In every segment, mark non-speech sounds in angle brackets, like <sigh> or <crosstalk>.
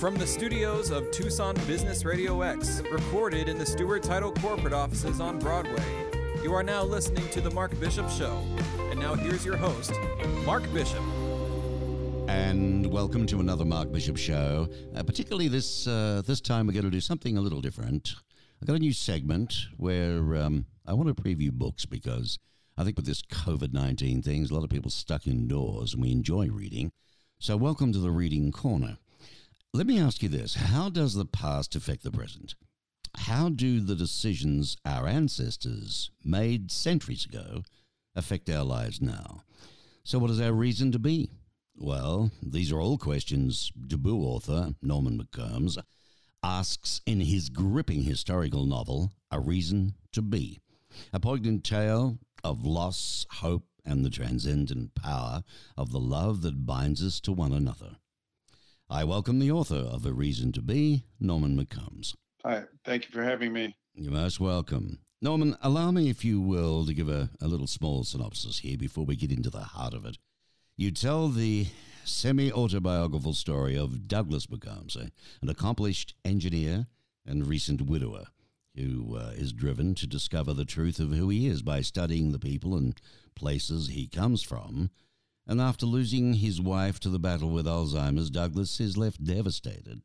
From the studios of Tucson Business Radio X, recorded in the Stewart Title corporate offices on Broadway, you are now listening to The Mark Bishop Show. And now here's your host, Mark Bishop. And welcome to another Mark Bishop show. Uh, particularly this uh, this time, we're going to do something a little different. I've got a new segment where um, I want to preview books because I think with this COVID nineteen things, a lot of people stuck indoors, and we enjoy reading. So, welcome to the Reading Corner. Let me ask you this How does the past affect the present? How do the decisions our ancestors made centuries ago affect our lives now? So, what is our reason to be? Well, these are all questions Debut author Norman McCombs asks in his gripping historical novel, A Reason to Be. A poignant tale of loss, hope, and the transcendent power of the love that binds us to one another. I welcome the author of A Reason to Be, Norman McCombs. Hi, thank you for having me. You're most welcome. Norman, allow me, if you will, to give a, a little small synopsis here before we get into the heart of it. You tell the semi autobiographical story of Douglas McCombs, an accomplished engineer and recent widower who uh, is driven to discover the truth of who he is by studying the people and places he comes from and after losing his wife to the battle with Alzheimer's, Douglas is left devastated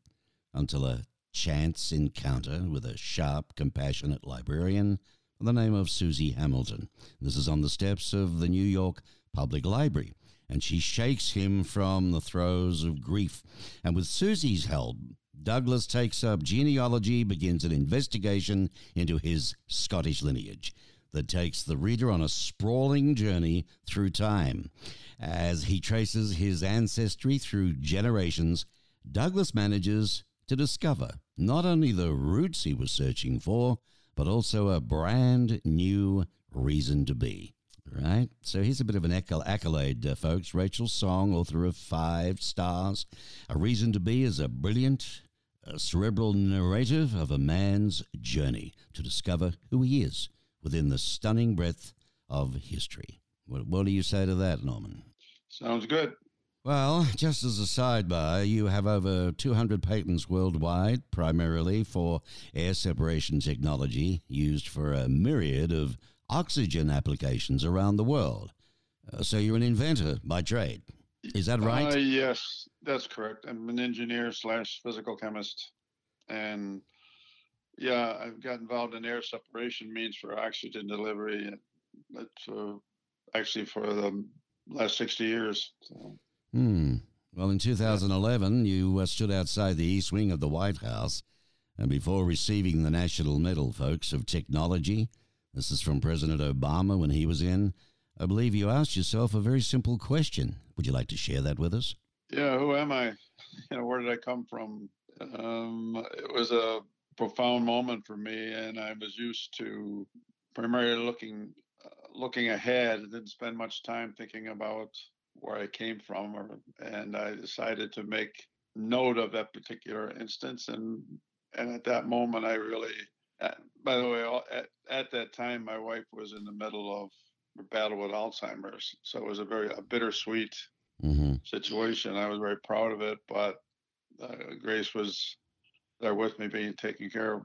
until a chance encounter with a sharp, compassionate librarian by the name of Susie Hamilton. This is on the steps of the New York Public Library, and she shakes him from the throes of grief. And with Susie's help, Douglas takes up genealogy, begins an investigation into his Scottish lineage that takes the reader on a sprawling journey through time. As he traces his ancestry through generations, Douglas manages to discover not only the roots he was searching for, but also a brand new reason to be. Right? So here's a bit of an accolade, uh, folks. Rachel Song, author of Five Stars. A Reason to Be is a brilliant, uh, cerebral narrative of a man's journey to discover who he is within the stunning breadth of history. What, what do you say to that, Norman? Sounds good. Well, just as a sidebar, you have over 200 patents worldwide, primarily for air separation technology used for a myriad of oxygen applications around the world. Uh, so you're an inventor by trade. Is that right? Uh, yes, that's correct. I'm an engineer slash physical chemist. And yeah, I've got involved in air separation means for oxygen delivery. That's uh, actually for the last 60 years. So. Hmm. Well, in 2011, you uh, stood outside the East Wing of the White House, and before receiving the National Medal, folks, of Technology, this is from President Obama when he was in, I believe you asked yourself a very simple question. Would you like to share that with us? Yeah, who am I? <laughs> You know, where did I come from? Um, it was a profound moment for me, and I was used to primarily looking uh, looking ahead. I didn't spend much time thinking about where I came from, or, and I decided to make note of that particular instance. And and at that moment, I really, uh, by the way, at, at that time, my wife was in the middle of a battle with Alzheimer's, so it was a very a bittersweet mm-hmm. situation. I was very proud of it, but uh, Grace was there with me being taken care of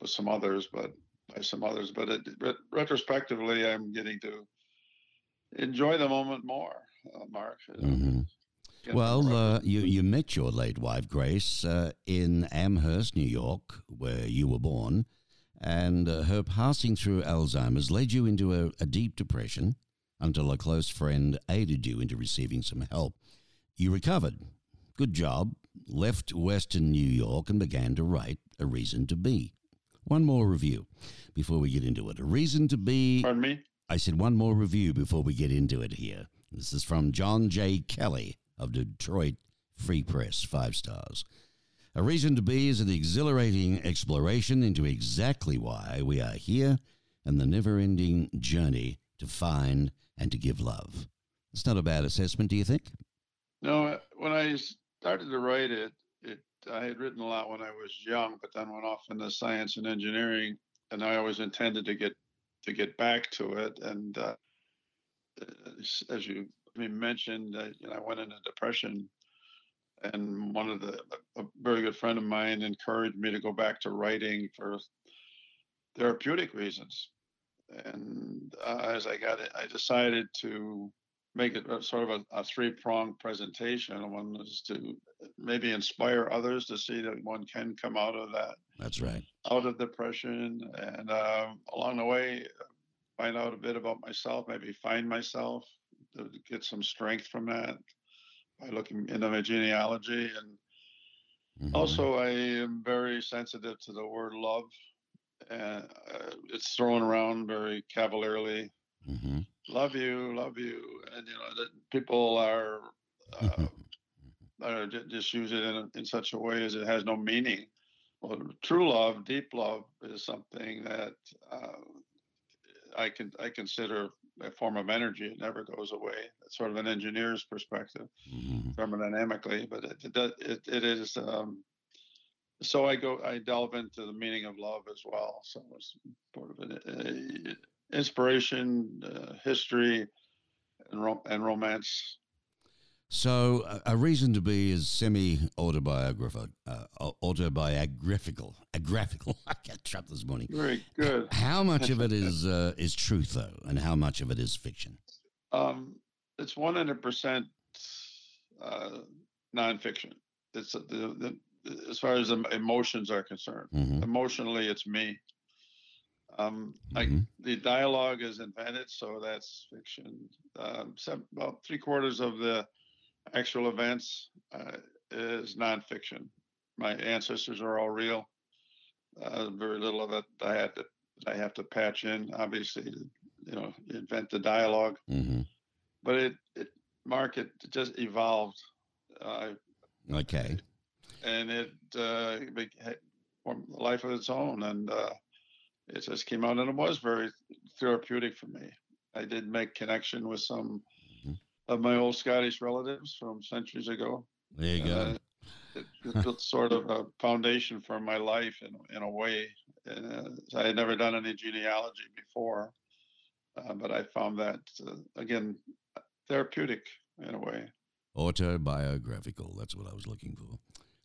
with some others, but by some others. But it, retrospectively, I'm getting to enjoy the moment more, uh, Mark. Mm-hmm. Well, uh, you you met your late wife Grace uh, in Amherst, New York, where you were born, and uh, her passing through Alzheimer's led you into a, a deep depression until a close friend aided you into receiving some help. You recovered. Good job, left Western New York and began to write A Reason to Be. One more review before we get into it. A Reason to Be. Pardon me? I said one more review before we get into it here. This is from John J. Kelly of Detroit Free Press, five stars. A Reason to Be is an exhilarating exploration into exactly why we are here and the never ending journey to find and to give love. It's not a bad assessment, do you think? No, when I started to write it, it I had written a lot when I was young, but then went off into science and engineering, and I always intended to get to get back to it. And uh, as you mentioned, uh, you know, I went into depression and one of the a very good friend of mine encouraged me to go back to writing for therapeutic reasons. And uh, as I got it, I decided to make it a, sort of a, a three pronged presentation. One is to maybe inspire others to see that one can come out of that. That's right. Out of depression, and uh, along the way, find out a bit about myself. Maybe find myself to get some strength from that by looking into my genealogy and. Mm-hmm. Also, I am very sensitive to the word love and uh, it's thrown around very cavalierly. Mm-hmm. Love you, love you, and you know that people are, <laughs> uh, are just use it in, in such a way as it has no meaning. Well, true love, deep love, is something that uh, I can I consider a form of energy. It never goes away. Sort of an engineer's perspective, mm-hmm. thermodynamically, but it it, it, it is um, so I go, I delve into the meaning of love as well. So it's sort of an inspiration, uh, history, and, ro- and romance. So a reason to be is semi autobiographical, uh, autobiographical, a graphical. <laughs> I got trapped this morning. Very good. How much of it <laughs> is uh, is truth though, and how much of it is fiction? Um, it's one hundred percent uh, nonfiction. It's the, the as far as emotions are concerned. Mm-hmm. Emotionally, it's me. Um, mm-hmm. I, the dialogue is invented, so that's fiction. Um, some, about three quarters of the actual events uh, is nonfiction. My ancestors are all real. Uh, very little of it I had to I have to patch in, obviously, to, you know, invent the dialog mm-hmm. But it, it, Mark, it just evolved. Uh, okay and it uh, formed a life of its own, and uh, it just came out, and it was very therapeutic for me. I did make connection with some mm-hmm. of my old Scottish relatives from centuries ago. There you go. Uh, it, it <laughs> built sort of a foundation for my life in in a way. And, uh, I had never done any genealogy before, uh, but I found that uh, again therapeutic in a way. Autobiographical. That's what I was looking for.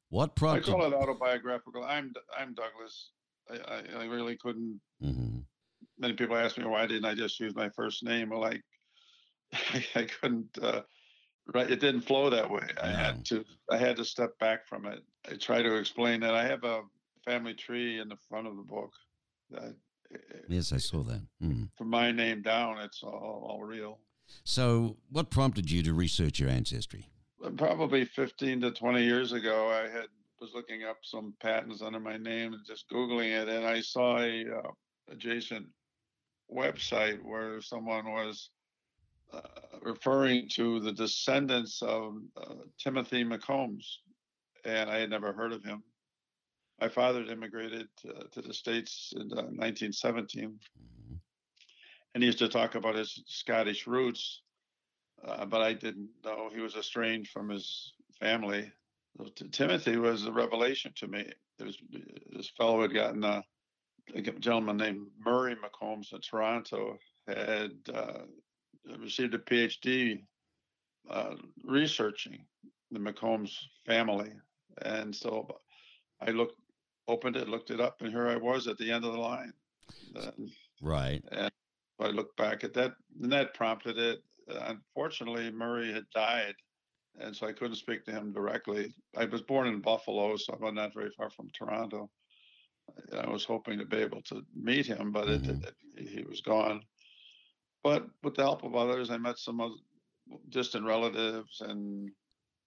What prompted? I call it autobiographical. I'm I'm Douglas. I, I, I really couldn't. Mm-hmm. Many people ask me why didn't I just use my first name? Well, I <laughs> I couldn't. Uh, right, it didn't flow that way. I had to. I had to step back from it. I try to explain that I have a family tree in the front of the book. That, yes, I saw that. Mm. From my name down, it's all, all real. So, what prompted you to research your ancestry? probably 15 to 20 years ago, I had was looking up some patents under my name and just googling it, and I saw a uh, adjacent website where someone was uh, referring to the descendants of uh, Timothy McCombs, and I had never heard of him. My father had immigrated uh, to the States in 1917, uh, mm-hmm. and he used to talk about his Scottish roots uh, but I didn't know he was estranged from his family. Timothy was a revelation to me. There's this fellow had gotten a, a gentleman named Murray McCombs in Toronto had uh, received a PhD uh, researching the McCombs family, and so I looked, opened it, looked it up, and here I was at the end of the line. And, right. And I looked back at that, and that prompted it unfortunately, Murray had died, and so I couldn't speak to him directly. I was born in Buffalo, so I'm not very far from Toronto. I was hoping to be able to meet him, but mm-hmm. it, it, he was gone. But with the help of others, I met some distant relatives and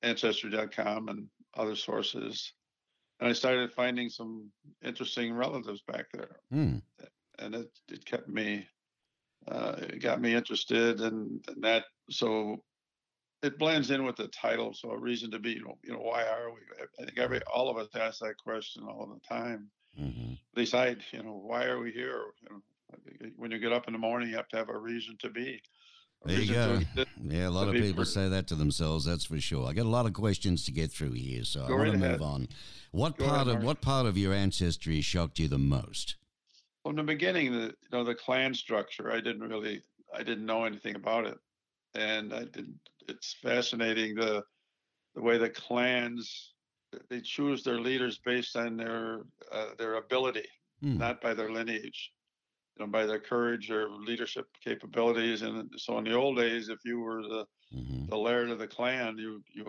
Ancestry.com and other sources. And I started finding some interesting relatives back there. Mm. And it, it kept me uh, it got me interested and, in, that. So it blends in with the title. So a reason to be, you know, you know, why are we? I think every all of us ask that question all the time. Mm-hmm. At least I, you know, why are we here? You know, when you get up in the morning, you have to have a reason to be. There you go. yeah, a lot of people say that to themselves. That's for sure. I got a lot of questions to get through here, so I want to move on. What Go part of what part of your ancestry shocked you the most? from the beginning, the you know the clan structure, I didn't really, I didn't know anything about it, and I didn't. It's fascinating the the way the clans they choose their leaders based on their uh, their ability, Hmm. not by their lineage, you know, by their courage or leadership capabilities. And so in the old days, if you were the hmm the laird of the clan, you you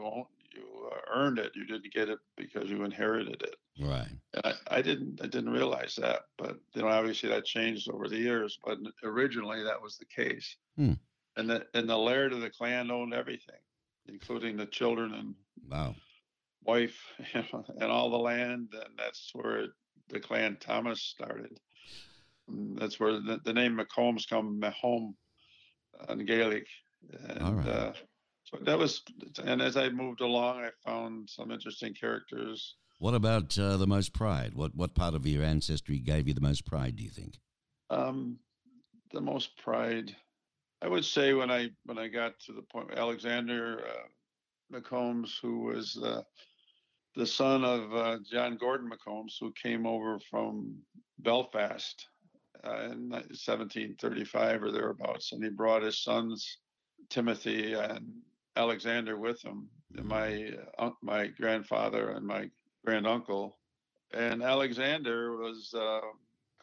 you uh, earned it. You didn't get it because you inherited it. Right. And I, I didn't I didn't realize that, but you know obviously that changed over the years. But originally that was the case, Hmm. And the and the laird of the clan owned everything, including the children and Wow. wife <laughs> and all the land, and that's where the clan Thomas started. And that's where the, the name McCombs come Mahome in Gaelic, and All right. uh, so that was. And as I moved along, I found some interesting characters. What about uh, the most pride? What what part of your ancestry gave you the most pride? Do you think? Um, the most pride, I would say, when I when I got to the point, Alexander uh, McCombs, who was uh, the son of uh, John Gordon McCombs, who came over from Belfast uh, in 1735 or thereabouts, and he brought his sons Timothy and Alexander with him, and my uh, my grandfather and my granduncle, and Alexander was. Uh,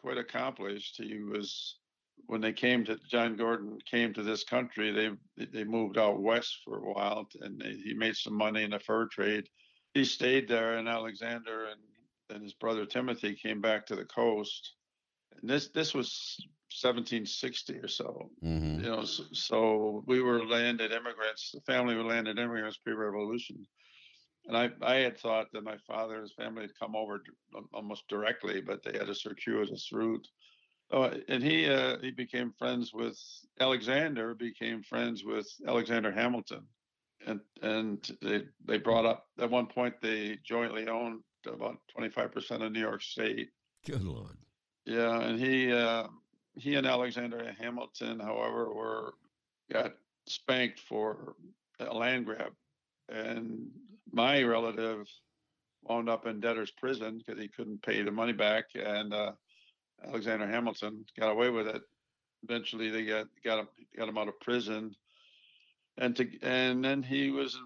quite accomplished. He was when they came to John Gordon came to this country. They they moved out west for a while, and they, he made some money in the fur trade. He stayed there, and Alexander and and his brother Timothy came back to the coast. And this this was 1760 or so. hmm You know, so, so we were landed immigrants. The family were landed immigrants pre-revolution. And I, I had thought that my father and his family had come over almost directly, but they had a circuitous route. Oh, and he uh, he became friends with Alexander. Became friends with Alexander Hamilton, and and they they brought up at one point they jointly owned about 25% of New York State. Good lord. Yeah, and he uh, he and Alexander Hamilton, however, were got spanked for a land grab, and my relative wound up in debtor's prison because he couldn't pay the money back, and uh, Alexander Hamilton got away with it. Eventually, they got got him got him out of prison, and to and then he was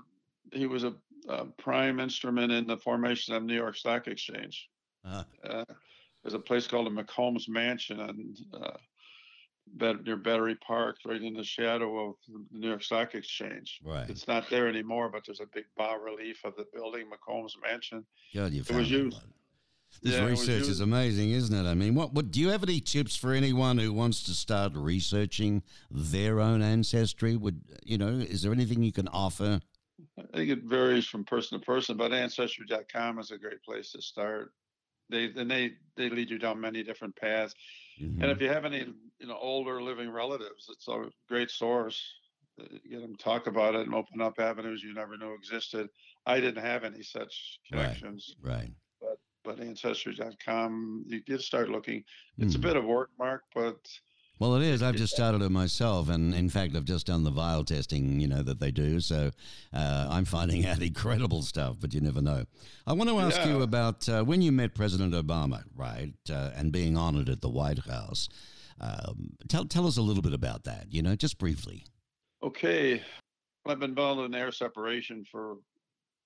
he was a, a prime instrument in the formation of New York Stock Exchange. Uh, Uh, there's a place called the McCombs Mansion on uh, near Battery Park, right in the shadow of the New York Stock Exchange. right. It's not there anymore, but there's a big bas relief of the building, McCombs Mansion. God, you was found that used- one. This Yeah, research is amazing, isn't it? I mean, what, what do you have any tips for anyone who wants to start researching their own ancestry? Would you know? Is there anything you can offer? I think it varies from person to person, but Ancestry.com is a great place to start. They and they they lead you down many different paths. Mhm. And if you have any, you know, older living relatives, it's a great source. Uh, Get them to talk about it and open up avenues you never knew existed. I didn't have any such Right. connections, right. But ancestry.com, you did start looking. It's a Mhm. bit of work, Mark, but Well, it is. I've just started it myself, and in fact, I've just done the vial testing, you know, that they do. So uh, I'm finding <laughs> out incredible stuff, but you never know. I want to ask you about uh, when you met President Obama, right, uh, and being honored at the White House. Um, tell tell us a little bit about that, you know, just briefly. okay. I've been involved in air separation for a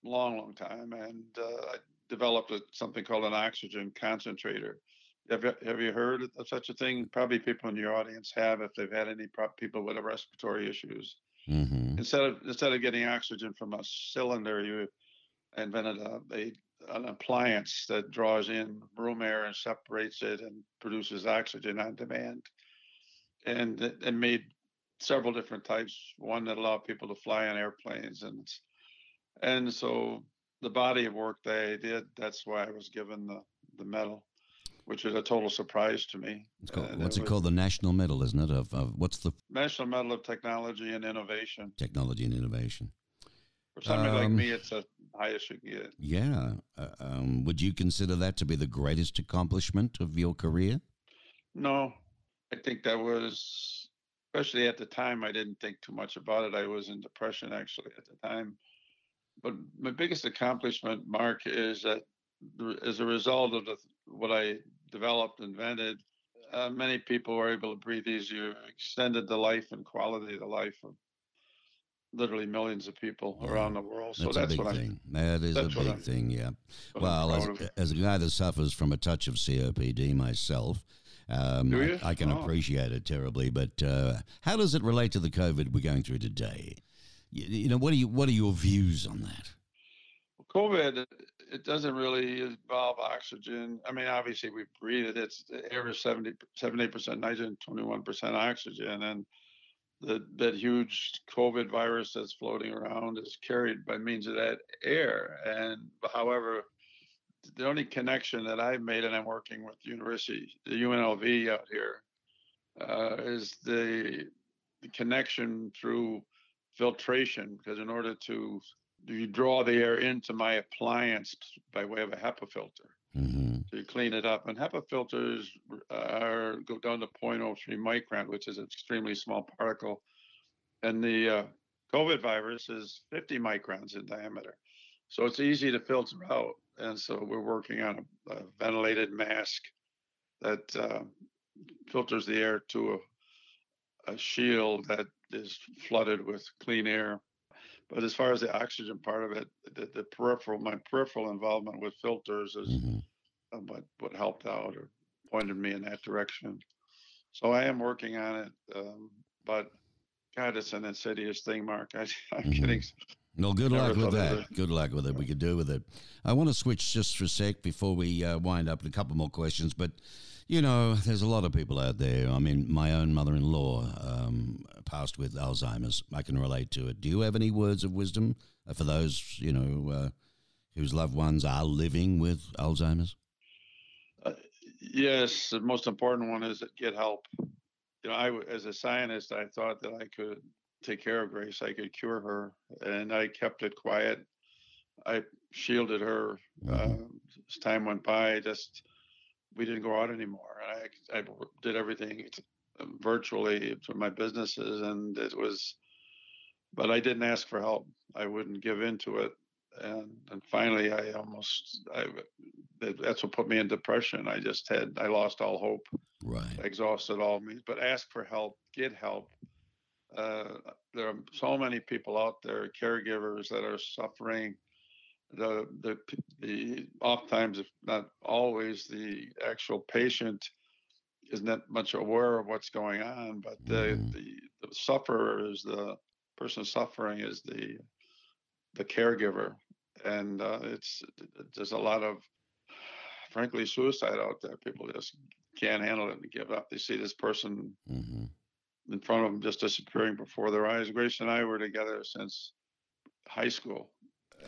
long, long time, and uh, I developed a, something called an oxygen concentrator. Have you, have you heard of such a thing? Probably people in your audience have if they've had any pro- people with respiratory issues. hmm Instead of instead of getting oxygen from a cylinder, you invented a, a an appliance that draws in room air and separates it and produces oxygen on demand. And it made several different types. One that allowed people to fly on airplanes, and and so the body of work they did. That's why I was given the the medal, which is a total surprise to me. It's called, And what's it was called? The National Medal, isn't it? Of, of what's the National Medal of Technology and Innovation. technology and innovation? For somebody like Um, me, it's the highest you can get. Yeah. Uh, um, would you consider that to be the greatest accomplishment of your career? No, I think that was, especially at the time, I didn't think too much about it. I was in depression actually at the time. But my biggest accomplishment, Mark, is that as a result of the, what I developed, invented, uh, many people were able to breathe easier, extended the life and quality of the life of literally millions of people Yeah. around the world. So That's, that's, a big what thing. That is a big I'm- thing, yeah. I'm, what I'm Well, as, as a guy that suffers from a touch of COPD myself, um, I- I, can Oh. appreciate it terribly. But uh, how does it relate to the COVID we're going through today? You, you know, what are you, what are your views on that? COVID, it doesn't really involve oxygen. I mean, obviously we breathe it. It's the air is 70, 78% nitrogen, 21% oxygen. And the, that huge COVID virus that's floating around is carried by means of that air. And however, the only connection that I've made, and I'm working with the university, the UNLV out here, uh, is the, the connection through filtration. Because in order to you draw the air into my appliance by way of a HEPA filter. hmm So you clean it up, and HEPA filters are go down to 0.03 micron, which is an extremely small particle, and the uh, COVID virus is 50 microns in diameter. So it's easy to filter out, and so we're working on a, a ventilated mask that uh, filters the air to a, a shield that is flooded with clean air. But as far as the oxygen part of it, the, the peripheral, my peripheral involvement with filters is hmm uh, what what helped out or pointed me in that direction. So I am working on it, um, but God, it's an insidious thing, Mark. <laughs> I, I'm Mhm. getting Well, good luck with that. it. Good luck with it. We could do with it. I want to switch just for a sec before we uh, wind up with a couple more questions. But, you know, there's a lot of people out there. I mean, my own mother in law um, passed with Alzheimer's. I can relate to it. Do you have any words of wisdom uh, for those, you know, uh, whose loved ones are living with Alzheimer's? yes. The most important one is get help. You know, I as a scientist, I thought that I could take care of Grace. I could cure her, and I kept it quiet. I shielded her. Mhm. Uh, as time went by, just we didn't go out anymore. I I did everything uh, virtually for my businesses, and it was. But I didn't ask for help. I wouldn't give in to it, and and finally, I almost I that's what put me in depression. I just had I lost all hope Right. exhausted all means, but ask for help, get help. Uh, there are so many people out there, caregivers that are suffering. The the the oftentimes, if not always, the actual patient is not that much aware of what's going on, but the Mhm. the, the sufferer is the person suffering is the the caregiver, and uh, it's there's a lot of frankly suicide out there. People just can't handle it and give up. They see this person hmm in front of them just disappearing before their eyes. Grace and I were together since high school,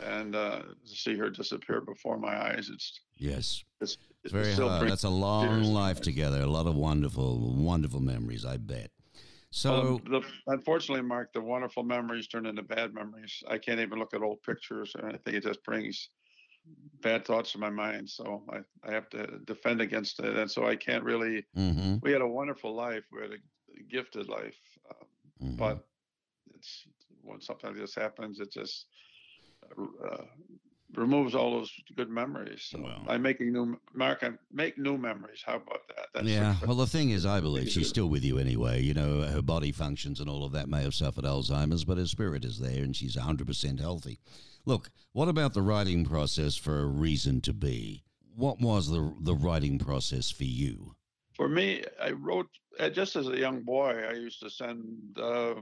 and uh, to see her disappear before my eyes, it's Yes. it's, It's very hard. That's a long tears to my life together. A lot of wonderful, wonderful memories, I bet. So, Um, the, unfortunately, Mark, the wonderful memories turn into bad memories. I can't even look at old pictures, and I think it just brings bad thoughts to my mind. So I, I have to defend against it, and so I can't really. mhm, We had a wonderful life. We had a gifted life, um, mhm. but it's when something like this happens, it just uh, removes all those good memories. So Well. I'm making new Mark. I make new memories. How about that? That's yeah. Well, the thing is, I believe she's <laughs> still with you anyway. You know, her body functions and all of that may have suffered Alzheimer's, but her spirit is there and she's 100% healthy. Look, what about the writing process for A Reason to Be? What was the, the writing process for you? For me, I wrote uh, just as a young boy. I used to send uh,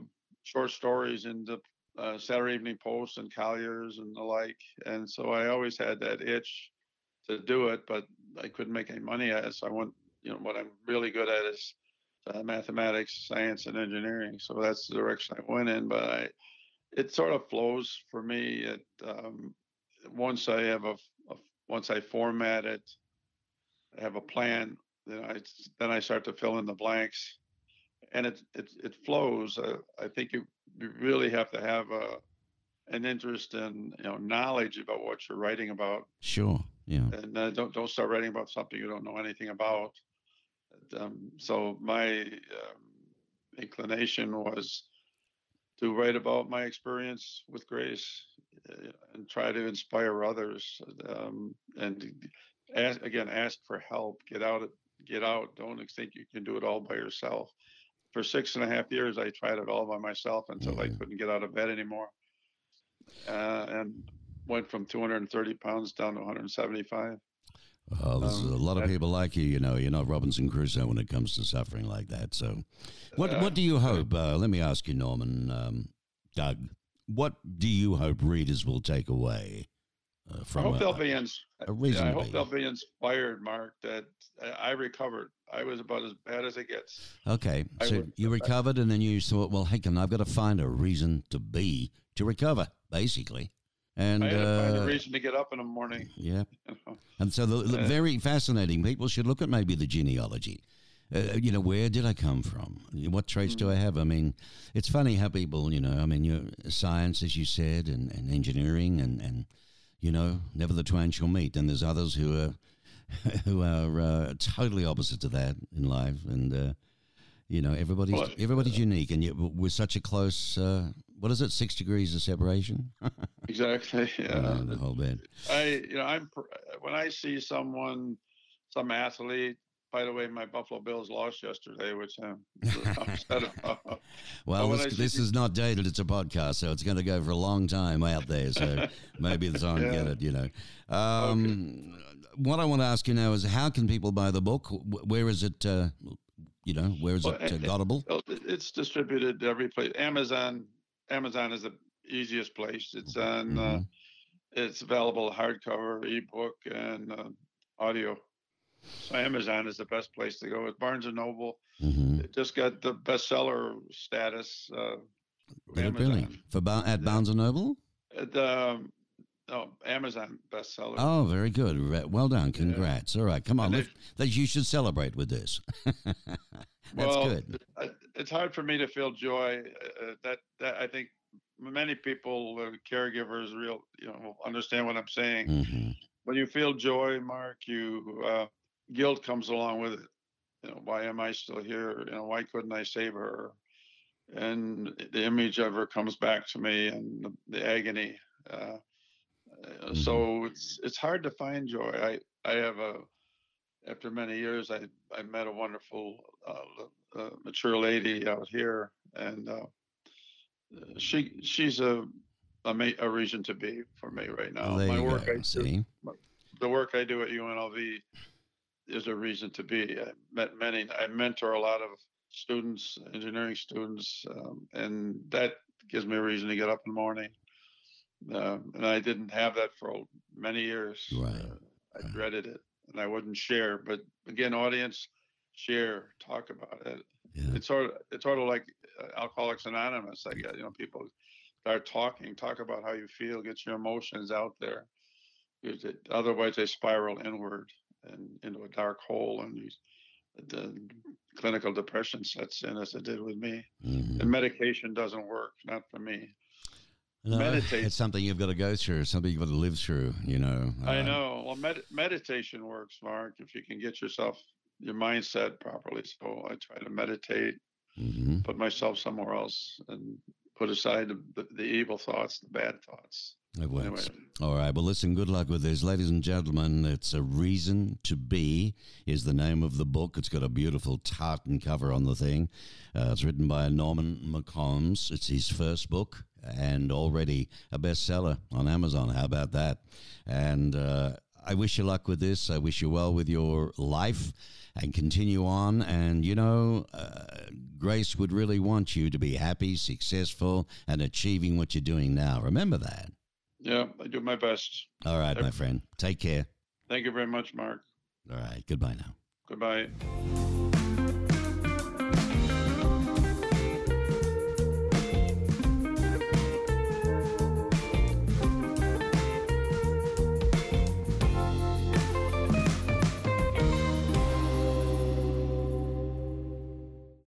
short stories into uh, Saturday Evening Post and Collier's and the like, and so I always had that itch to do it, but I couldn't make any money at it. So I went, you know, what I'm really good at is uh, mathematics, science, and engineering. So that's the direction I went in. But I, it sort of flows for me. It um, once I have a, a once I format it, I have a plan. Then I then I start to fill in the blanks, and it it it flows. Uh, I think you, you really have to have a an interest in you know knowledge about what you're writing about, Sure. Yeah. and uh, don't don't start writing about something you don't know anything about. Um, so my um, inclination was to write about my experience with Grace uh, and try to inspire others. Um, and ask, again, ask for help. Get out. Get out. Don't think you can do it all by yourself. for six and a half years, I tried it all by myself until I Mhm. couldn't get out of bed anymore, uh, and went from 230 pounds down to 175. Well, there's Um, a lot of people like you. You know, you're not Robinson Crusoe when it comes to suffering like that. So, what Uh, what do you hope? Uh, let me ask you, Norman, um, Doug. What do you hope readers will take away uh, I hope a, they'll be yeah, I hope they'll be inspired, Mark. That I recovered. I was about as bad as it gets. Okay, I so you recovered, and then you thought, well, hey, can I've got to find a reason to be to recover, basically. And I had to find uh, a reason to get up in the morning. yeah, <laughs> You know? and so the, the Uh, very fascinating. People should look at maybe the genealogy. Uh, you know, where did I come from? What traits Mm. do I have? I mean, it's funny how people, you know, I mean, you science, as you said, and, and engineering, and, and you know, never the twain shall meet. And there's others who are <laughs> who are uh, totally opposite to that in life, and uh, you know, everybody's Well, everybody's unique, and yet we're such a close. Uh, what is it? Six degrees of separation. <laughs> Exactly. <laughs> Yeah. Uh, the whole bit. I, you know, I'm when I see someone, some athlete. By the way, my Buffalo Bills lost yesterday, which I'm <laughs> upset about. Well, this, see this is not dated; it's a podcast, so it's going to go for a long time out there. So <laughs> maybe it's on get it. You know. Um, What I want to ask you now is, how can people buy the book? Where is it? Uh, you know, where is Well, it uh, it- gottable? It's distributed every place. Amazon, Amazon is the easiest place. It's on. Uh, Mhm. it's available hardcover, ebook, and uh, audio. So Amazon is the best place to go. With Barnes and Noble, hmm it just got the bestseller status. Uh, really for Bar- at Yeah. Barnes and Noble? At, um, no, Amazon bestseller. Oh, very good. Well done. Congrats. All right, come on. That you should celebrate with this. <laughs> That's well, good. It's hard for me to feel joy. Uh, that that I think many people, uh, caregivers, real you know, understand what I'm saying. hmm When you feel joy, Mark, you uh, guilt comes along with it. You know, why am I still here? You know, why couldn't I save her? And the image of her comes back to me, and the, the agony. Uh, uh, So it's it's hard to find joy. I I have a after many years, I I met a wonderful uh, uh, mature lady out here, and uh, she she's a a, a reason to be for me right now. There My work, go. I do, See, the work I do at UNLV is a reason to be. I met many. I mentor a lot of students, engineering students, um, and that gives me a reason to get up in the morning. Um, and I didn't have that for many years. Right. Uh, I dreaded it, and I wouldn't share. But again, audience, share, talk about it. yeah. It's sort of it's sort of like uh, Alcoholics Anonymous. I get you know people start talking, talk about how you feel, get your emotions out there. Otherwise, they spiral inward and into a dark hole, and you, the clinical depression sets in, as it did with me. Mhm. And medication doesn't work, not for me. No, meditate. It's something you've got to go through. Something you've got to live through. You know. I Uh, know. Well, med- meditation works, Mark, if you can get yourself your mindset properly. So I try to meditate, mhm. put myself somewhere else, and put aside the, the evil thoughts, the bad thoughts. It works. Anyway, All right. Well, listen, good luck with this. Ladies and gentlemen, it's A Reason to Be is the name of the book. It's got a beautiful tartan cover on the thing. Uh, it's written by Norman McCombs. It's his first book and already a bestseller on Amazon. How about that? And uh, I wish you luck with this. I wish you well with your life and continue on. And, you know, uh, Grace would really want you to be happy, successful, and achieving what you're doing now. Remember that. Yeah, I do my best. All right, my friend. Take care. Thank you very much, Mark. All right. Goodbye now. Goodbye.